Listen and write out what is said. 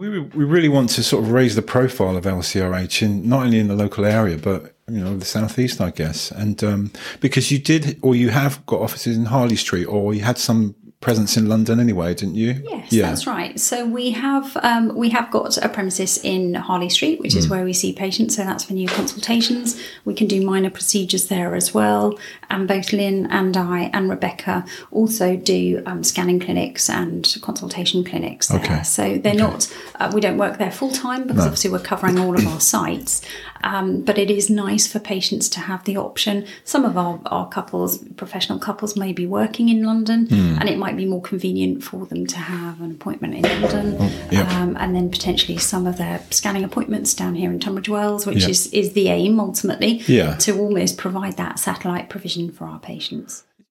We, we really want to sort of raise the profile of LCRH in not only in the local area, but you know the southeast, I guess. And um, because you did, or you have got offices in Harley Street, or you had some presence in London anyway, didn't you? Yes, yeah. that's right. So we have um, we have got a premises in Harley Street, which mm. is where we see patients. So that's for new consultations. We can do minor procedures there as well. And both Lynn and I and Rebecca also do um, scanning clinics and consultation clinics there. Okay. So they're okay. not. Uh, we don't work there full time because no. obviously we're covering all of our sites. Um, but it is nice for patients to have the option. Some of our, our couples, professional couples, may be working in London, mm. and it might be more convenient for them to have an appointment in London, oh, yep. um, and then potentially some of their scanning appointments down here in Tunbridge Wells, which yep. is, is the aim ultimately yeah. to almost provide that satellite provision for our patients.